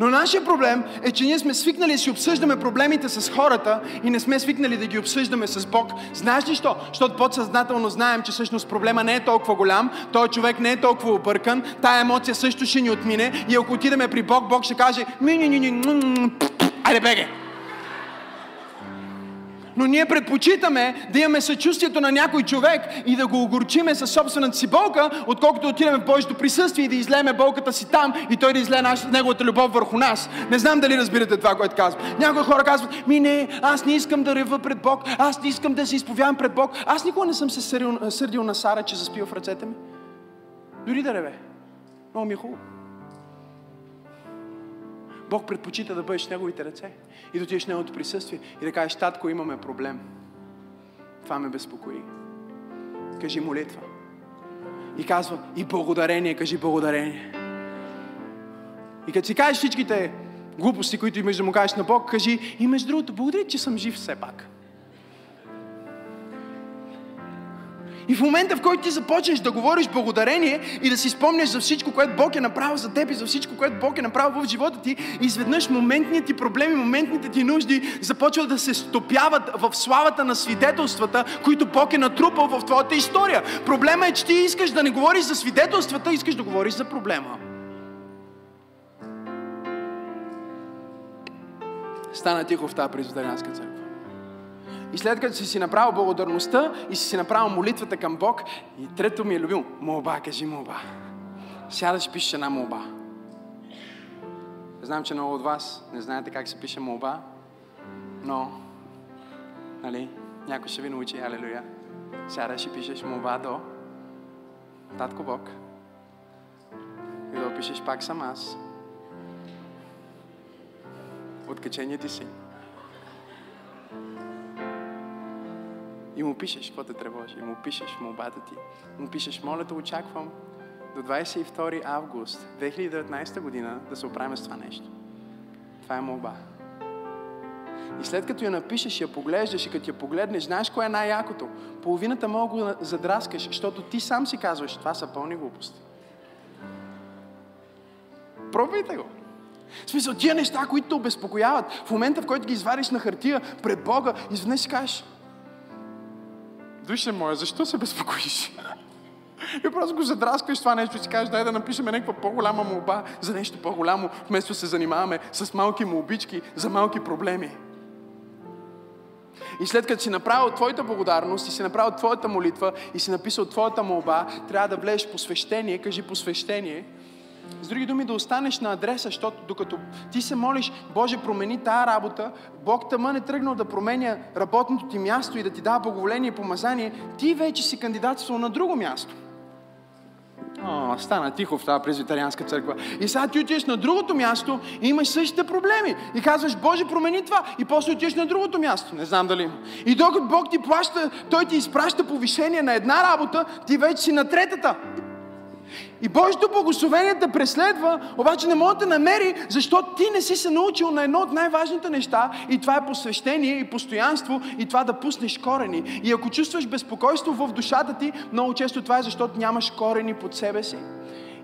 Но нашия проблем е, че ние сме свикнали да си обсъждаме проблемите с хората и не сме свикнали да ги обсъждаме с Бог. Знаеш ли що? Защото подсъзнателно знаем, че всъщност проблема не е толкова голям, той човек не е толкова объркан, тая емоция също ще ни отмине и ако отидеме при Бог, Бог ще каже ми ни ни ни айде беге, но ние предпочитаме да имаме съчувствието на някой човек и да го огорчиме със собствената си болка, отколкото да отидем в Божието присъствие и да излееме болката си там и той да излее наш, неговата любов върху нас. Не знам дали разбирате това, което казвам. Някои хора казват, ми не, аз не искам да рева пред Бог, аз не искам да се изповядам пред Бог. Аз никога не съм се сърдил, сърдил на Сара, че заспива в ръцете ми. Дори да реве. Много ми е хубаво. Бог предпочита да бъдеш в Неговите ръце и да отидеш в Неговото присъствие и да кажеш, татко, имаме проблем. Това ме безпокои. Кажи молитва. И казва, и благодарение, кажи благодарение. И като си кажеш всичките глупости, които имаш да му кажеш на Бог, кажи, и между другото, благодаря, че съм жив все пак. И в момента, в който ти започнеш да говориш благодарение и да си спомняш за всичко, което Бог е направил за теб и за всичко, което Бог е направил в живота ти, изведнъж моментните ти проблеми, моментните ти нужди започват да се стопяват в славата на свидетелствата, които Бог е натрупал в твоята история. Проблема е, че ти искаш да не говориш за свидетелствата, искаш да говориш за проблема. Стана тихо в тази презбитерианска църква. И след като си си направил благодарността и си си направил молитвата към Бог, и трето ми е любимо, молба, кажи молба. Сядаш, пишеш една молба. Знам, че много от вас не знаете как се пише молба, но, нали, някой ще ви научи, алелуя. Сядаш и пишеш молба до Татко Бог. И да пишеш пак съм аз. Откаченият ти си. И му пишеш, какво те тревожи, и му пишеш молбата ти. Му пишеш, моля те, очаквам до 22 август 2019 година да се оправим с това нещо. Това е молба. И след като я напишеш, я поглеждаш и като я погледнеш, знаеш кое е най-якото? Половината мога го задраскаш, защото ти сам си казваш, това са пълни глупости. Пробвайте го. В смисъл, тия неща, които те обезпокояват, в момента, в който ги извадиш на хартия пред Бога, изведнъж си кажеш, Душе моя, защо се безпокоиш? И просто го задраскваш това нещо и си кажеш, дай да напишем някаква по-голяма молба за нещо по-голямо, вместо се занимаваме с малки молбички за малки проблеми. И след като си направил твоята благодарност и си направил твоята молитва и си написал твоята молба, трябва да влезеш посвещение, кажи посвещение, с други думи, да останеш на адреса, защото докато ти се молиш, Боже, промени тая работа, Бог тъмън е тръгнал да променя работното ти място и да ти дава благоволение и помазание, ти вече си кандидатствал на друго място. О, стана тихо в тази презвитарианска църква. И сега ти отиваш на другото място и имаш същите проблеми. И казваш, Боже, промени това. И после отиваш на другото място. Не знам дали. И докато Бог ти плаща, Той ти изпраща повишение на една работа, ти вече си на третата. И Божието благословение те преследва, обаче не може да намери, защото ти не си се научил на едно от най-важните неща и това е посвещение и постоянство и това да пуснеш корени. И ако чувстваш безпокойство в душата ти, много често това е защото нямаш корени под себе си.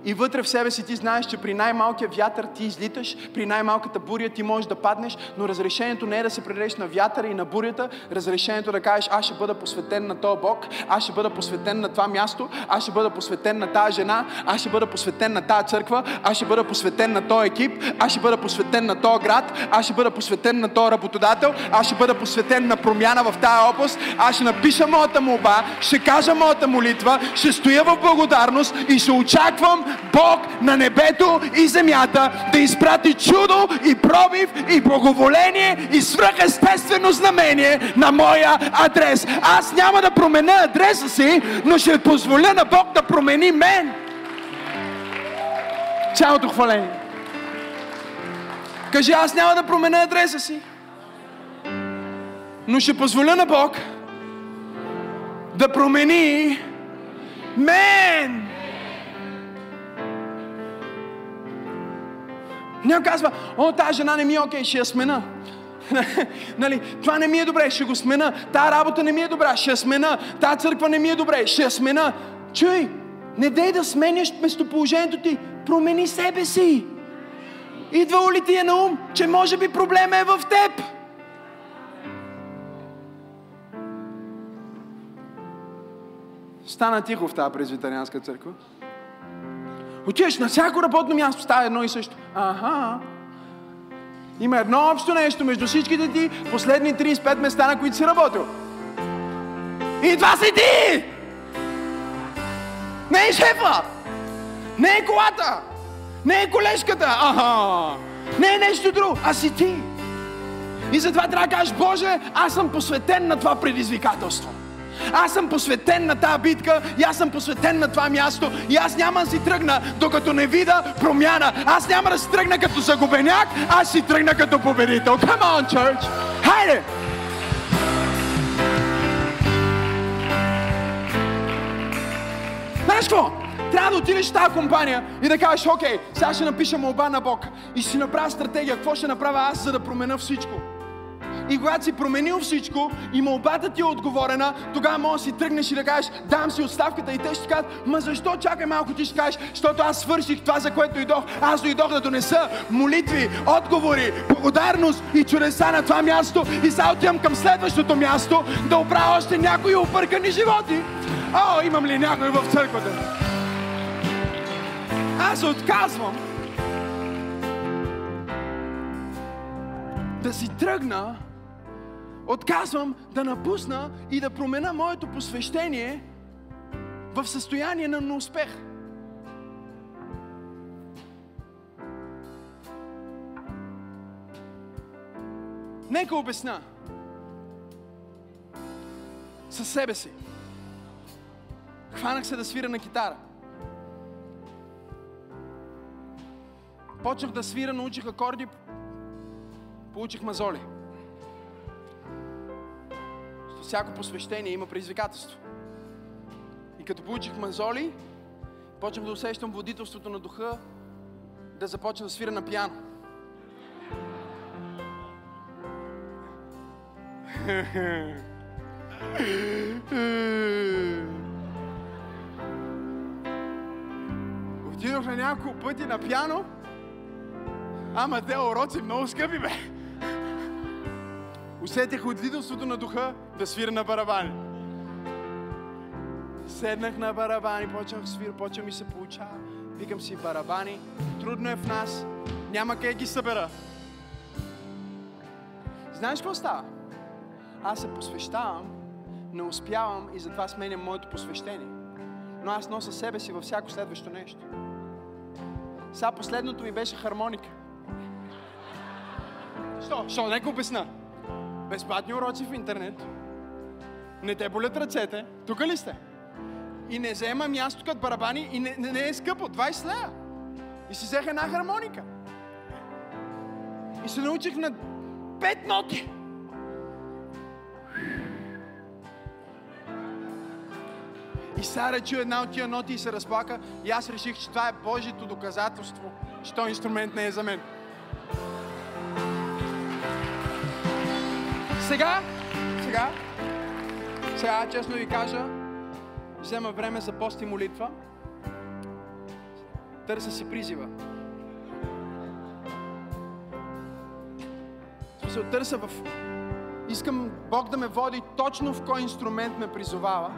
И вътре в себе си ти знаеш, че при най-малкия вятър ти излиташ, при най-малката буря ти можеш да паднеш, но разрешението не е да се предадеш на вятъра и на бурята, разрешението е да кажеш, аз ще бъда посветен на този Бог, аз ще бъда посветен на това място, аз ще бъда посветен на тази жена, аз ще бъда посветен на тази църква, аз ще бъда посветен на този екип, аз ще бъда посветен на този град, аз ще бъда посветен на този работодател, аз ще бъда посветен на промяна в тази област, аз ще напиша моята молба, ще кажа моята молитва, ще стоя в благодарност и ще очаквам Бог на небето и земята да изпрати чудо и пробив и благоволение и свръхестествено знамение на моя адрес. Аз няма да променя адреса си, но ще позволя на Бог да промени мен. Цялото хваление. Кажи, аз няма да променя адреса си, но ще позволя на Бог да промени мен. Някой казва, о, тази жена не ми е окей, ще я смена. нали, това не ми е добре, ще го смена. Та работа не ми е добра, ще я смена. Та църква не ми е добре, ще я смена. Чуй, не дей да сменяш местоположението ти. Промени себе си. Идва ли ти е на ум, че може би проблема е в теб? Стана тихо в тази презвитарианска църква. Отиваш на всяко работно място, става едно и също. Аха. Има едно общо нещо между всичките ти последни 35 места, на които си работил. И това си ти! Не е шефа! Не е колата! Не е колежката! Аха! Не е нещо друго, а си ти! И затова трябва да кажеш, Боже, аз съм посветен на това предизвикателство. Аз съм посветен на тази битка и аз съм посветен на това място и аз няма да си тръгна, докато не вида промяна. Аз няма да си тръгна като загубеняк, аз си тръгна като победител. Come on, church! Хайде! Знаеш какво? Трябва да отидеш в тази компания и да кажеш, окей, сега ще напиша молба на Бог и ще направя стратегия, какво ще направя аз, за да променя всичко. И когато си променил всичко и молбата ти е отговорена, тогава може да си тръгнеш и да кажеш, дам си отставката и те ще кажат, ма защо чакай малко ти ще кажеш, защото аз свърших това, за което дойдох. Аз дойдох да донеса молитви, отговори, благодарност и чудеса на това място и сега отивам към следващото място да оправя още някои объркани животи. О, имам ли някой в църквата? Аз отказвам да си тръгна отказвам да напусна и да променя моето посвещение в състояние на неуспех. Нека обясна. Със себе си. Хванах се да свира на китара. Почнах да свира, научих акорди, получих мазоли всяко посвещение има предизвикателство. И като получих мазоли, почнах да усещам водителството на духа да започна да свира на пиано. Отидох на няколко пъти на пиано, ама те уроци много скъпи бе усетих от виделството на духа да свира на барабани. Седнах на барабани, почнах да свира, почва ми се получава. Викам си барабани, трудно е в нас, няма къде ги събера. Знаеш какво става? Аз се посвещавам, не успявам и затова сменям моето посвещение. Но аз нося себе си във всяко следващо нещо. Сега последното ми беше хармоника. Що? Що? Нека обясна безплатни уроци в интернет, не те болят ръцете, тук ли сте? И не взема място като барабани и не, не, не е скъпо, 20 лея. И си взех една хармоника. И се научих на пет ноти. И Сара чу една от тия ноти и се разплака. И аз реших, че това е Божието доказателство, че този инструмент не е за мен. Сега, сега, сега, честно ви кажа, взема време за пост и молитва. Търся си призива. Смисъл, търся в... Искам Бог да ме води точно в кой инструмент ме призовава.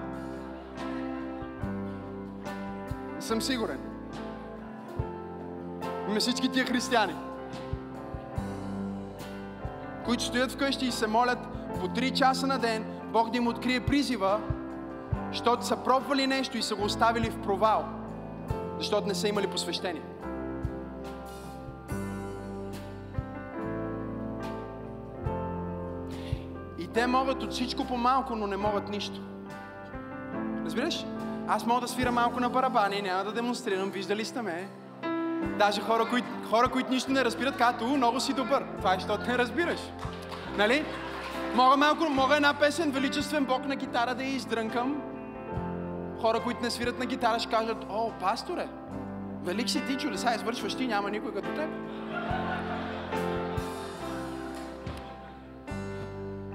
Съм сигурен. Има всички тия християни които стоят вкъщи и се молят по 3 часа на ден, Бог да им открие призива, защото са пробвали нещо и са го оставили в провал. Защото не са имали посвещение. И те могат от всичко по-малко, но не могат нищо. Разбираш? Аз мога да свира малко на барабани, няма да демонстрирам, виждали сте ме. Даже хора, които, хора, които нищо не разбират, у, много си добър. Това е, защото не разбираш. Нали? Мога малко, мога една песен, величествен Бог на гитара да я издрънкам. Хора, които не свират на гитара, ще кажат, о, пасторе, велик си ти, чули, сега извършваш ти, няма никой като теб.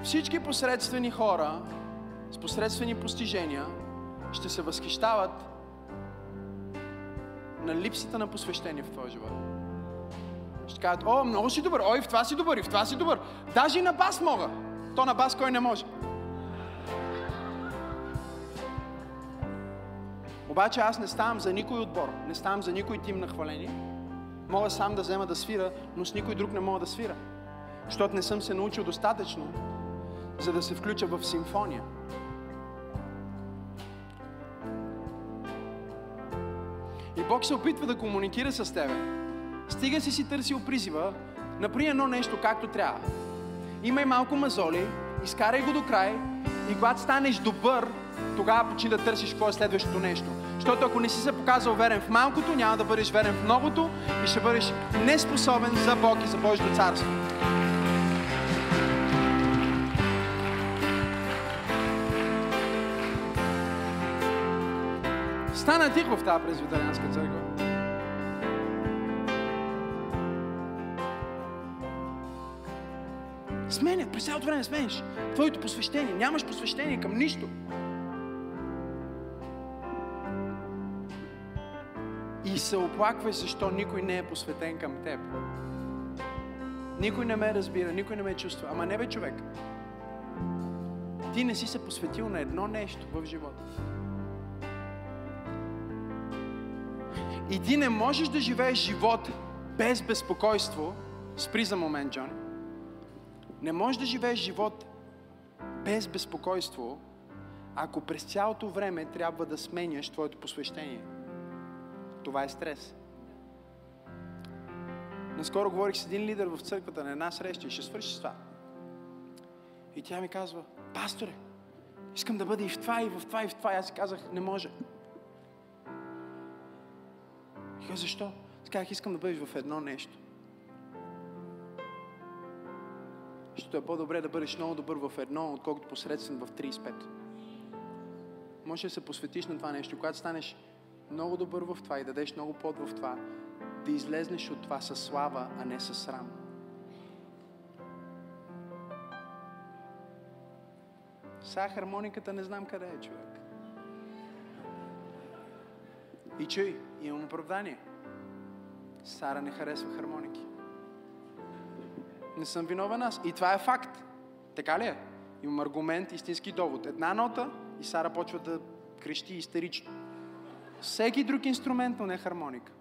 Всички посредствени хора с посредствени постижения ще се възхищават на липсата на посвещение в твоя живот. Ще кажат, о, много си добър, ой, в това си добър, и в това си добър. Даже и на бас мога. То на бас кой не може. Обаче аз не ставам за никой отбор, не ставам за никой тим на хваление. Мога сам да взема да свира, но с никой друг не мога да свира. Защото не съм се научил достатъчно, за да се включа в симфония. И Бог се опитва да комуникира с тебе. Стига си си търсил призива, направи едно нещо както трябва. Имай малко мазоли, изкарай го до край и когато станеш добър, тогава почни да търсиш какво е следващото нещо. Защото ако не си се показал верен в малкото, няма да бъдеш верен в многото и ще бъдеш неспособен за Бог и за Божието царство. Стана тихо в тази презвитарианска църква. През цялото време смениш. Твоето посвещение. Нямаш посвещение към нищо. И се оплаквай, защо никой не е посветен към теб. Никой не ме разбира, никой не ме чувства. Ама не бе човек. Ти не си се посветил на едно нещо в живота. И ти не можеш да живееш живот без безпокойство. Спри за момент, Джон. Не можеш да живееш живот без безпокойство, ако през цялото време трябва да сменяш твоето посвещение. Това е стрес. Наскоро говорих с един лидер в църквата на една среща и ще свърши с това. И тя ми казва, пасторе, искам да бъда и в това, и в това, и в това. И аз казах, не може. И казах, защо? Казах, искам да бъдеш в едно нещо. Защото е по-добре да бъдеш много добър в едно, отколкото посредствен в 35. Може да се посветиш на това нещо. Когато станеш много добър в това и дадеш много под в това, да излезнеш от това със слава, а не със срам. Сега хармониката не знам къде е, човек. И чуй, имам оправдание. Сара не харесва хармоники. Не съм виновен аз. И това е факт. Така ли е? Имам аргумент, истински довод. Една нота и Сара почва да крещи истерично. Всеки друг инструмент, но не хармоника.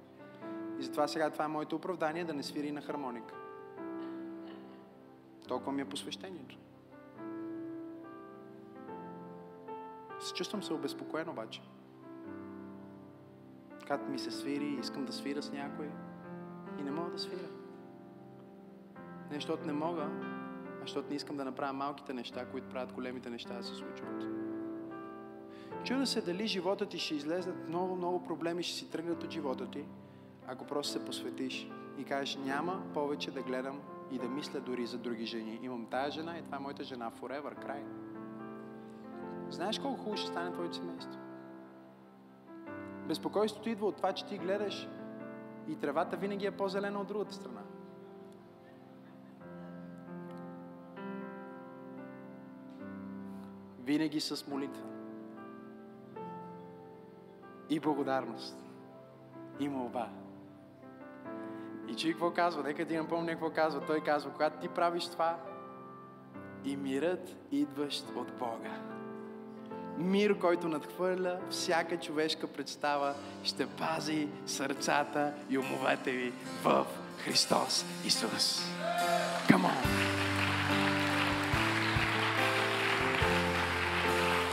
И затова сега това е моето оправдание да не свири на хармоника. Толкова ми е посвещението. Се чувствам се обезпокоен обаче. Когато ми се свири, искам да свира с някой и не мога да свира. Не защото не мога, а защото не искам да направя малките неща, които правят големите неща да се случват. Чуда се дали живота ти ще излезнат много, много проблеми, ще си тръгнат от живота ти, ако просто се посветиш и кажеш, няма повече да гледам и да мисля дори за други жени. Имам тая жена и това е моята жена forever, край. Знаеш колко хубаво ще стане твоето семейство? Безпокойството идва от това, че ти гледаш и тревата винаги е по-зелена от другата страна. Винаги с молитва. И благодарност. И молба. И че какво казва? Нека ти напомня какво казва. Той казва, когато ти правиш това, и мирът идващ от Бога. Мир, който надхвърля всяка човешка представа, ще пази сърцата и умовете ви в Христос Исус. Come on!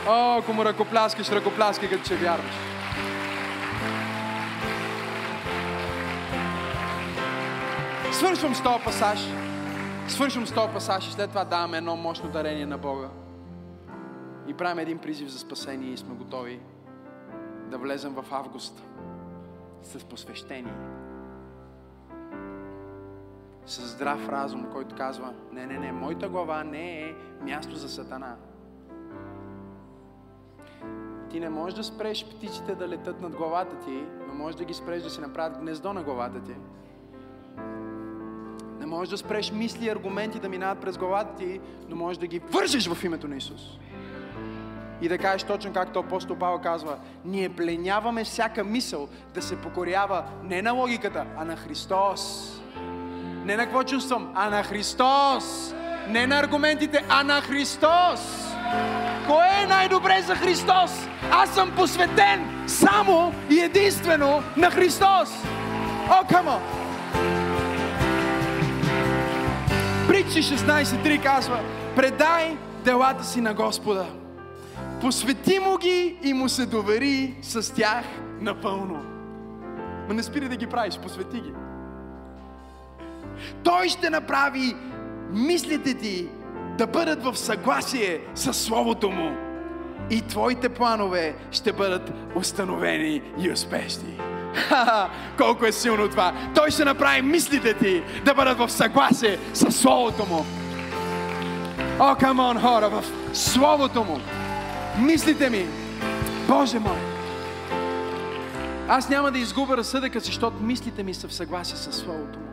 О, ако му ръкопляскаш, ръкопляскай като че вярваш. Свършвам с този пасаж. Свършвам с този пасаж и след това даваме едно мощно дарение на Бога. И правим един призив за спасение и сме готови да влезем в август с посвещение. С здрав разум, който казва, не, не, не, моята глава не е място за сатана. Ти не можеш да спреш птиците да летат над главата ти, но можеш да ги спреш да си направят гнездо на главата ти. Не можеш да спреш мисли и аргументи да минават през главата ти, но можеш да ги вържеш в името на Исус. И да кажеш точно както апостол Павел казва, ние пленяваме всяка мисъл да се покорява не на логиката, а на Христос. Не на какво чувствам, а на Христос. Не на аргументите, а на Христос. Кое е най-добре за Христос? Аз съм посветен само и единствено на Христос. О, камо! Притчи 16.3 казва, предай делата си на Господа. Посвети му ги и му се довери с тях напълно. Ма не спири да ги правиш, посвети ги. Той ще направи мислите ти да бъдат в съгласие с Словото Му. И твоите планове ще бъдат установени и успешни. Ха-ха, колко е силно това! Той ще направи мислите ти да бъдат в съгласие с Словото Му. О, камон, хора, в Словото Му. Мислите ми, Боже мой, аз няма да изгубя разсъдъка, защото мислите ми са в съгласие с Словото Му,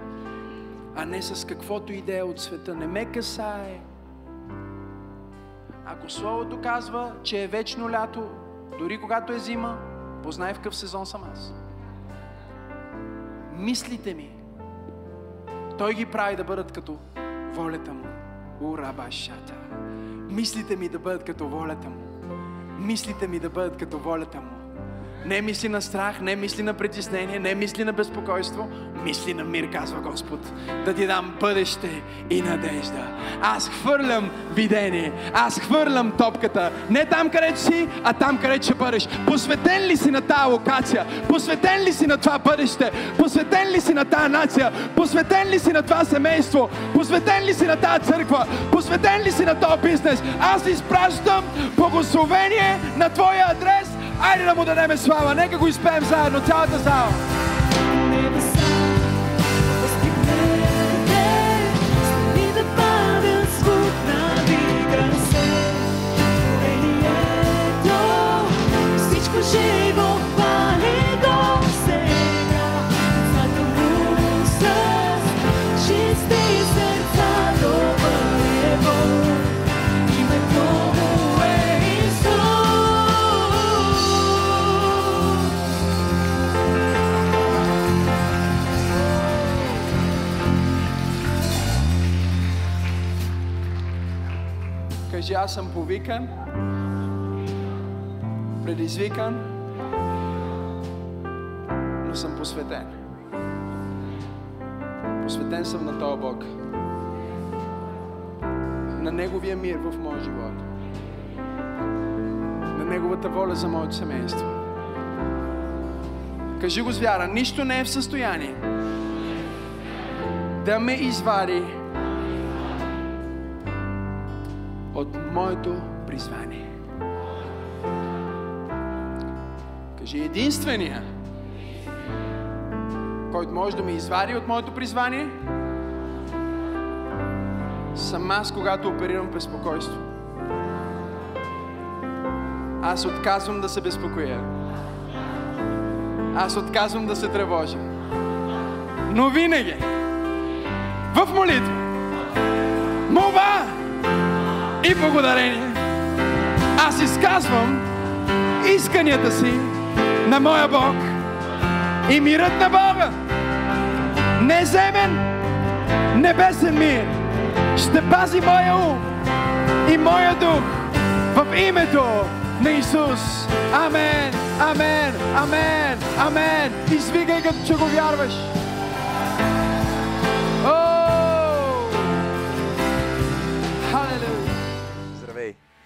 а не с каквото идея от света. Не ме касае. Ако Словото казва, че е вечно лято, дори когато е зима, познай в какъв сезон съм аз. Мислите ми, Той ги прави да бъдат като волята Му. Урабашата. Мислите ми да бъдат като волята Му. Мислите ми да бъдат като волята Му. Не мисли на страх, не мисли на притеснение, не мисли на безпокойство, мисли на мир, казва Господ. Да ти дам бъдеще и надежда. Аз хвърлям видение, аз хвърлям топката. Не там, където си, а там, където ще бъдеш. Посветен ли си на тази локация? Посветен ли си на това бъдеще? Посветен ли си на тази нация? Посветен ли си на това семейство? Посветен ли си на тази църква? Посветен ли си на този бизнес? Аз изпращам благословение на твоя адрес Айде да му дадеме слава. Нека го изпеем заедно, цялата зала.
Небеса,
Кажи, аз съм повикан, предизвикан, но съм посветен. Посветен съм на този Бог. На Неговия мир в моя живот. На Неговата воля за моето семейство. Кажи го с вяра. Нищо не е в състояние да ме извади моето призвание. Кажи единствения, който може да ме извади от моето призвание, съм аз, когато оперирам безпокойство. Аз отказвам да се безпокоя. Аз отказвам да се тревожа. Но винаги, в молитва, молба и благодарение, аз изказвам исканията си на моя Бог и мирът на Бога. Неземен, небесен мир ще пази моя ум и моя дух в името на Исус. Амен, амен, амен, амен. Извикай като че го вярваш.